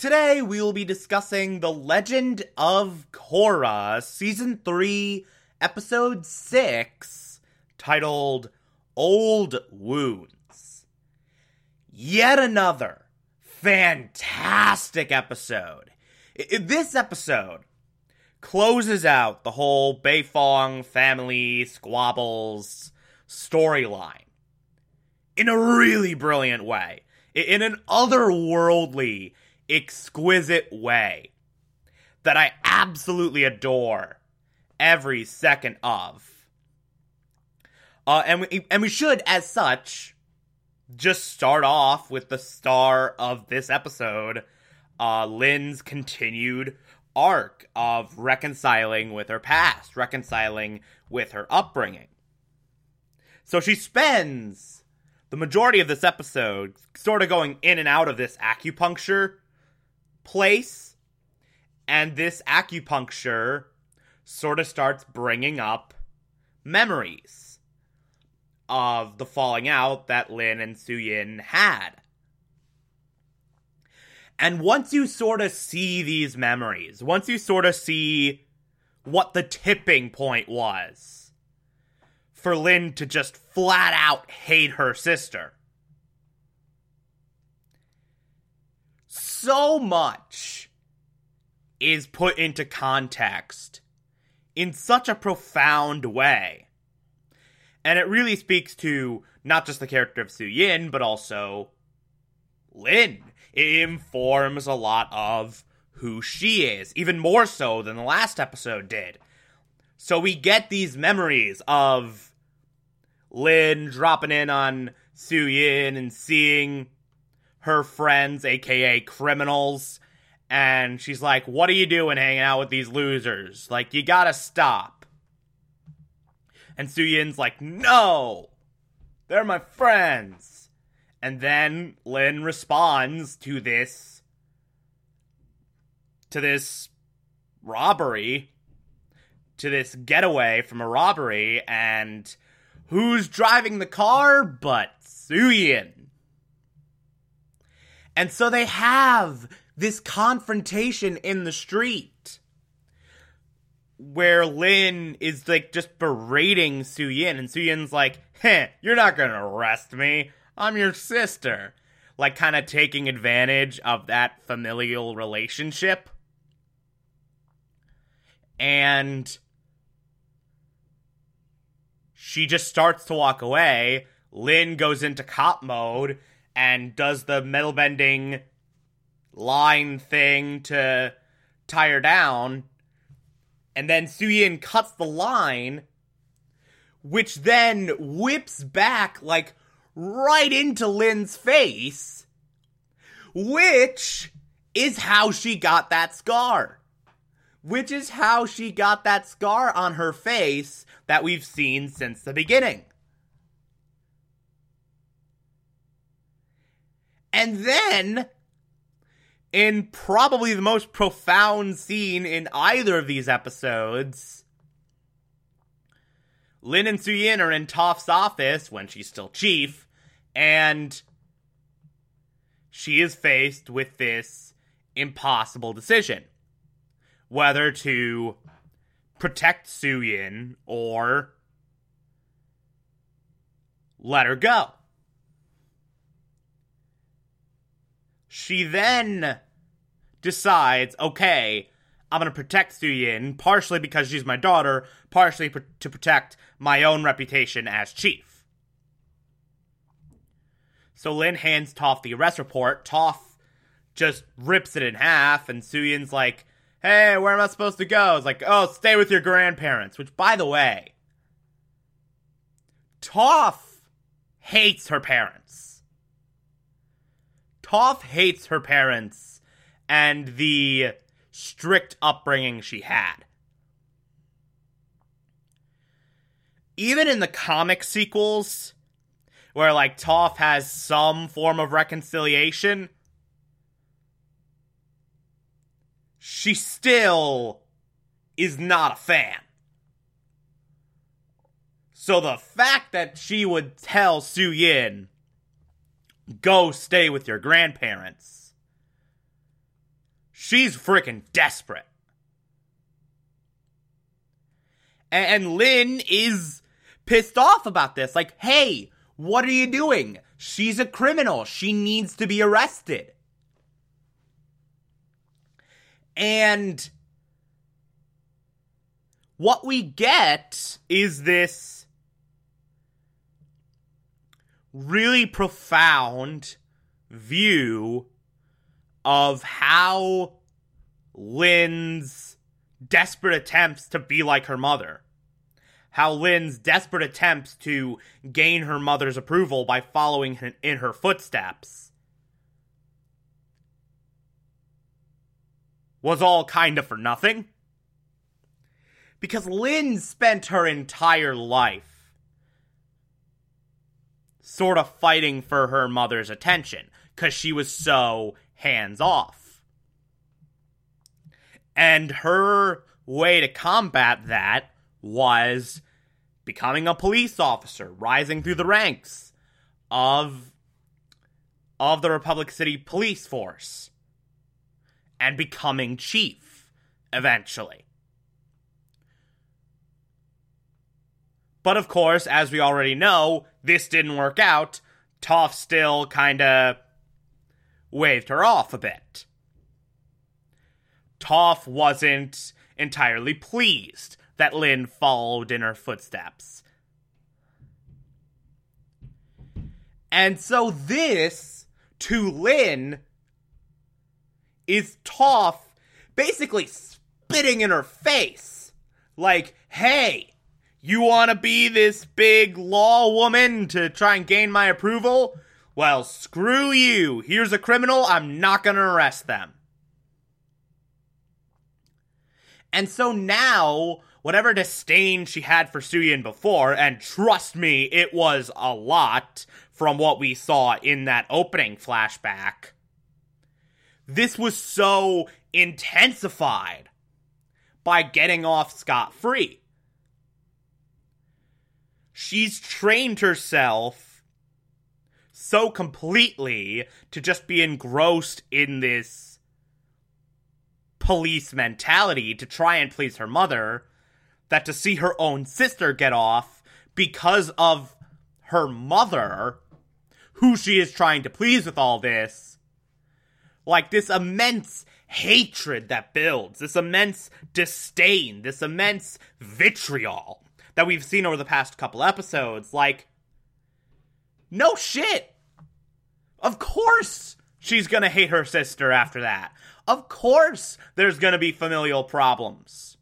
Today we will be discussing The Legend of Korra, Season 3, Episode 6, titled Old Wounds. Yet another fantastic episode. I- This episode closes out the whole Beifong family squabbles storyline in a really brilliant way, in an otherworldly, exquisite way that I absolutely adore every second of. Uh, and we and we should, as such, just start off with the star of this episode, uh, Lin's continued arc of reconciling with her past, reconciling with her upbringing. So she spends the majority of this episode sort of going in and out of this acupuncture place, and this acupuncture sort of starts bringing up memories of the falling out that Lin and Suyin had. And once you sort of see these memories, once you sort of see what the tipping point was for Lin to just flat out hate her sister, so much is put into context in such a profound way. And it really speaks to not just the character of Su Yin, but also Lin. It informs a lot of who she is, even more so than the last episode did. So we get these memories of Lin dropping in on Su Yin and seeing her friends, aka criminals, and she's like, What are you doing hanging out with these losers? Like, you gotta stop. And Su Yin's like, No! They're my friends! And then Lin responds to this. to this robbery. To this getaway from a robbery, and who's driving the car but Su Yin? And so they have this confrontation in the street where Lin is like just berating Su Yin, and Su Yin's like, Heh, you're not gonna arrest me. I'm your sister. Like, kind of taking advantage of that familial relationship. And she just starts to walk away. Lin goes into cop mode and does the metal bending line thing to tie her down. And then Suyin cuts the line, which then whips back like right into Lin's face, which is how she got that scar. Which is how she got that scar on her face that we've seen since the beginning. And then, in probably the most profound scene in either of these episodes, Lin and Suyin are in Toph's office when she's still chief, and she is faced with this impossible decision whether to protect Suyin or let her go. She then decides, okay, I'm gonna protect Su Yin, partially because she's my daughter, partially pr- to protect my own reputation as chief. So Lin hands Toph the arrest report. Toph just rips it in half, and Su Yin's like, hey, where am I supposed to go? It's like, oh, stay with your grandparents, which, by the way, Toph hates her parents. Toph hates her parents and the strict upbringing she had. Even in the comic sequels, where like Toph has some form of reconciliation, she still is not a fan. So the fact that she would tell Su Yin, go stay with your grandparents, she's freaking desperate. And Lin is pissed off about this. Like, hey, what are you doing? She's a criminal. She needs to be arrested. And what we get is this really profound view of how Lin's desperate attempts to be like her mother. How Lin's desperate attempts to gain her mother's approval by following in her footsteps was all kind of for nothing. Because Lin spent her entire life sort of fighting for her mother's attention because she was so hands off. And her way to combat that was becoming a police officer, rising through the ranks of of the Republic City Police Force and becoming chief eventually. But of course, as we already know, this didn't work out. Toph still kinda waved her off a bit. Toph wasn't entirely pleased that Lin followed in her footsteps. And so this, to Lin, is Toph basically spitting in her face. Like, hey, you want to be this big law woman to try and gain my approval? Well, screw you. Here's a criminal. I'm not going to arrest them. And so now, whatever disdain she had for Su Yin before, and trust me, it was a lot from what we saw in that opening flashback this was so intensified by getting off scot free. She's trained herself so completely to just be engrossed in this police mentality to try and please her mother that to see her own sister get off because of her mother, who she is trying to please with all this, like this immense hatred that builds, this immense disdain, this immense vitriol that we've seen over the past couple episodes. Like, no shit. Of course she's gonna hate her sister after that. Of course there's gonna be familial problems.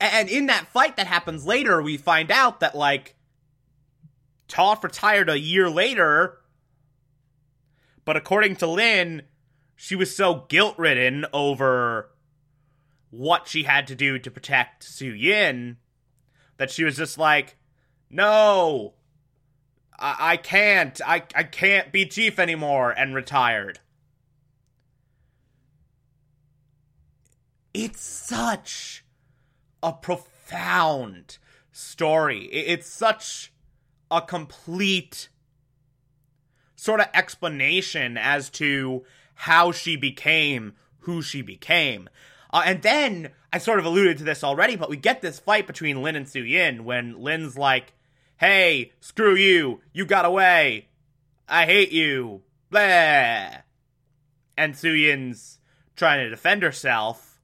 And in that fight that happens later, we find out that, like, Toph retired a year later but according to Lin, she was so guilt ridden over what she had to do to protect Su Yin that she was just like, no, I, I can't. I, I can't be chief anymore, and retired. It's such a profound story. It's such a complete sort of explanation as to how she became who she became. Uh, and then I sort of alluded to this already, but we get this fight between Lin and Su Yin when Lin's like, "Hey, screw you! You got away! I hate you!" Blah. And Su Yin's trying to defend herself,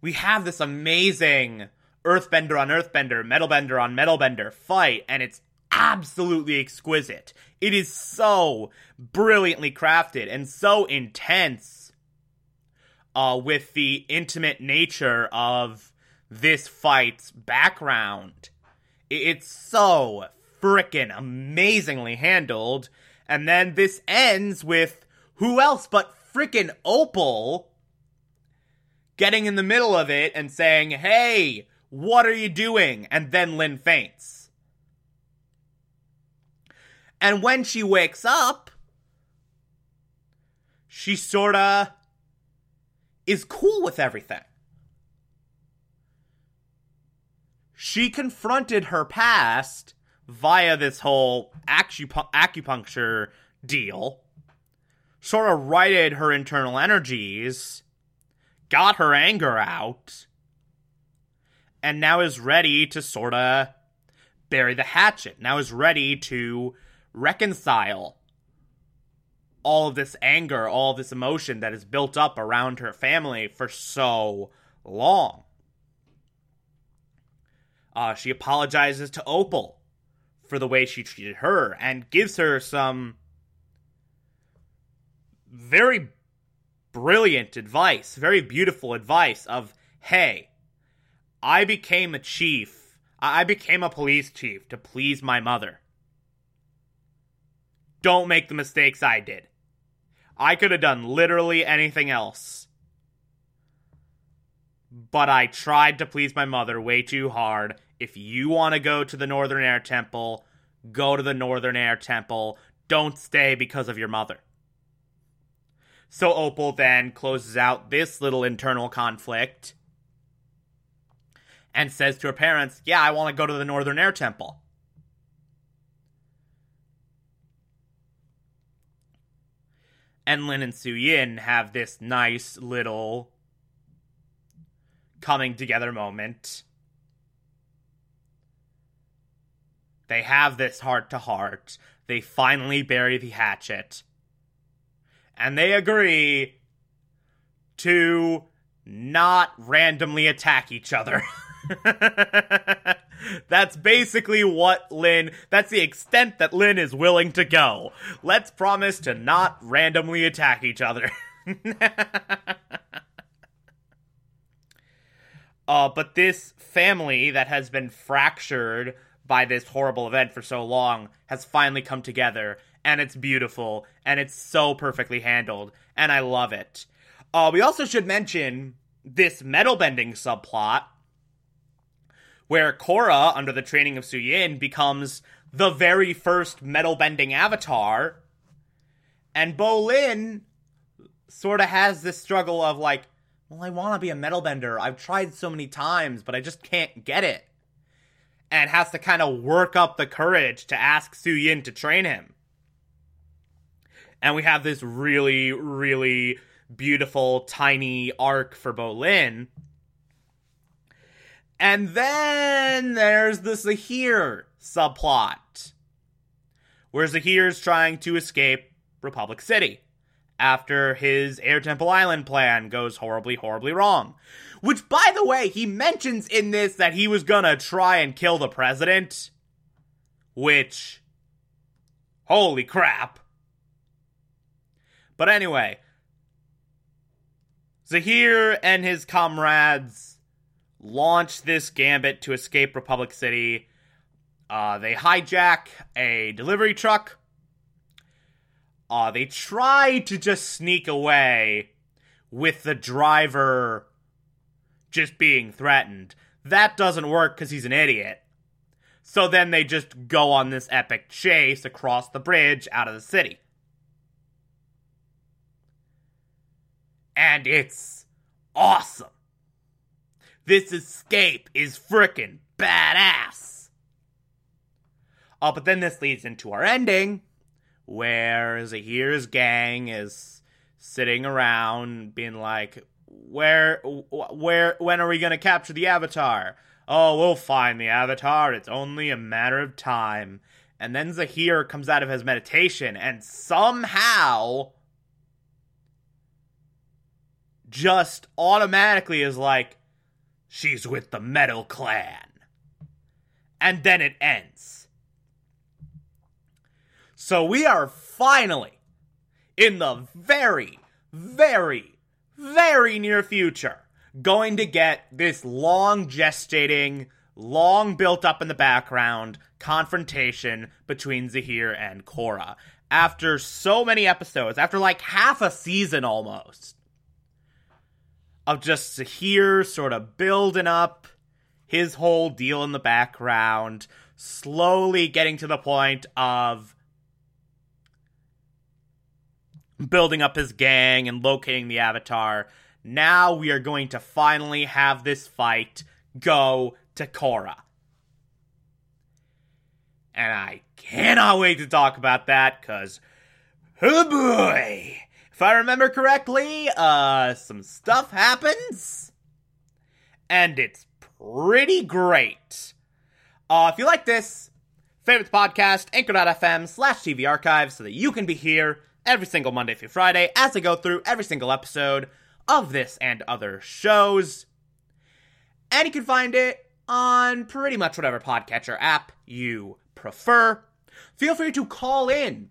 we have this amazing earthbender on earthbender, metalbender on metalbender fight, and it's absolutely exquisite. It is so brilliantly crafted and so intense uh, with the intimate nature of this fight's background. It's so freaking amazingly handled. And then this ends with who else but freaking Opal getting in the middle of it and saying, Hey, what are you doing? And then Lin faints. And when she wakes up, she sorta is cool with everything. She confronted her past via this whole acup- acupuncture deal, sort of righted her internal energies, got her anger out, and now is ready to sort of bury the hatchet. Now is ready to reconcile all of this anger, all this emotion that is built up around her family for so long. Uh, she apologizes to Opal for the way she treated her and gives her some very brilliant advice, very beautiful advice of, hey, I became a chief. I became a police chief to please my mother. Don't make the mistakes I did. I could have done literally anything else. But I tried to please my mother way too hard. If you want to go to the Northern Air Temple, go to the Northern Air Temple. Don't stay because of your mother. So Opal then closes out this little internal conflict and says to her parents, Yeah, I want to go to the Northern Air Temple. And Lin and Su Yin have this nice little coming together moment. They have this heart to heart. They finally bury the hatchet. And they agree to not randomly attack each other. that's basically what Lin, that's the extent that Lin is willing to go. Let's promise to not randomly attack each other. uh, but this family that has been fractured by this horrible event for so long has finally come together, and it's beautiful, and it's so perfectly handled, and I love it. Uh, we also should mention this metal bending subplot where Korra, under the training of Su Yin, becomes the very first metal bending avatar, and Bolin sort of has this struggle of like, well, I want to be a metal bender. I've tried so many times, but I just can't get it. And has to kind of work up the courage to ask Su Yin to train him. And we have this really, really beautiful, tiny arc for Bolin and then there's the Zahir subplot, where Zahir's trying to escape Republic City after his Air Temple Island plan goes horribly, horribly wrong. Which, by the way, he mentions in this that he was gonna try and kill the president. Which, holy crap. But anyway, Zahir and his comrades launch this gambit to escape Republic City. Uh, they hijack a delivery truck. Uh, they try to just sneak away with the driver just being threatened. That doesn't work because he's an idiot. So then they just go on this epic chase across the bridge out of the city. And it's awesome. This escape is frickin' badass. Oh, but then this leads into our ending, where Zahir's gang is sitting around being like, where, where, when are we gonna capture the Avatar? Oh, we'll find the Avatar. It's only a matter of time. And then Zahir comes out of his meditation and somehow just automatically is like, she's with the Metal Clan. And then it ends. So we are finally in the very, very, very near future going to get this long gestating, long built up in the background confrontation between Zahir and Korra. After so many episodes, after like half a season almost, of just Zahir sort of building up his whole deal in the background, slowly getting to the point of building up his gang and locating the Avatar. Now we are going to finally have this fight go to Korra. And I cannot wait to talk about that because, oh boy, if I remember correctly, uh, some stuff happens. And it's pretty great. Uh, if you like this, favorite the podcast, anchor.fm slash TV archive so that you can be here every single Monday through Friday as I go through every single episode of this and other shows. And you can find it on pretty much whatever podcatcher app you prefer. Feel free to call in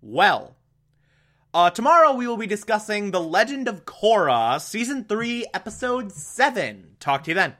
well. Uh, tomorrow we will be discussing The Legend of Korra, Season 3, Episode 7. Talk to you then.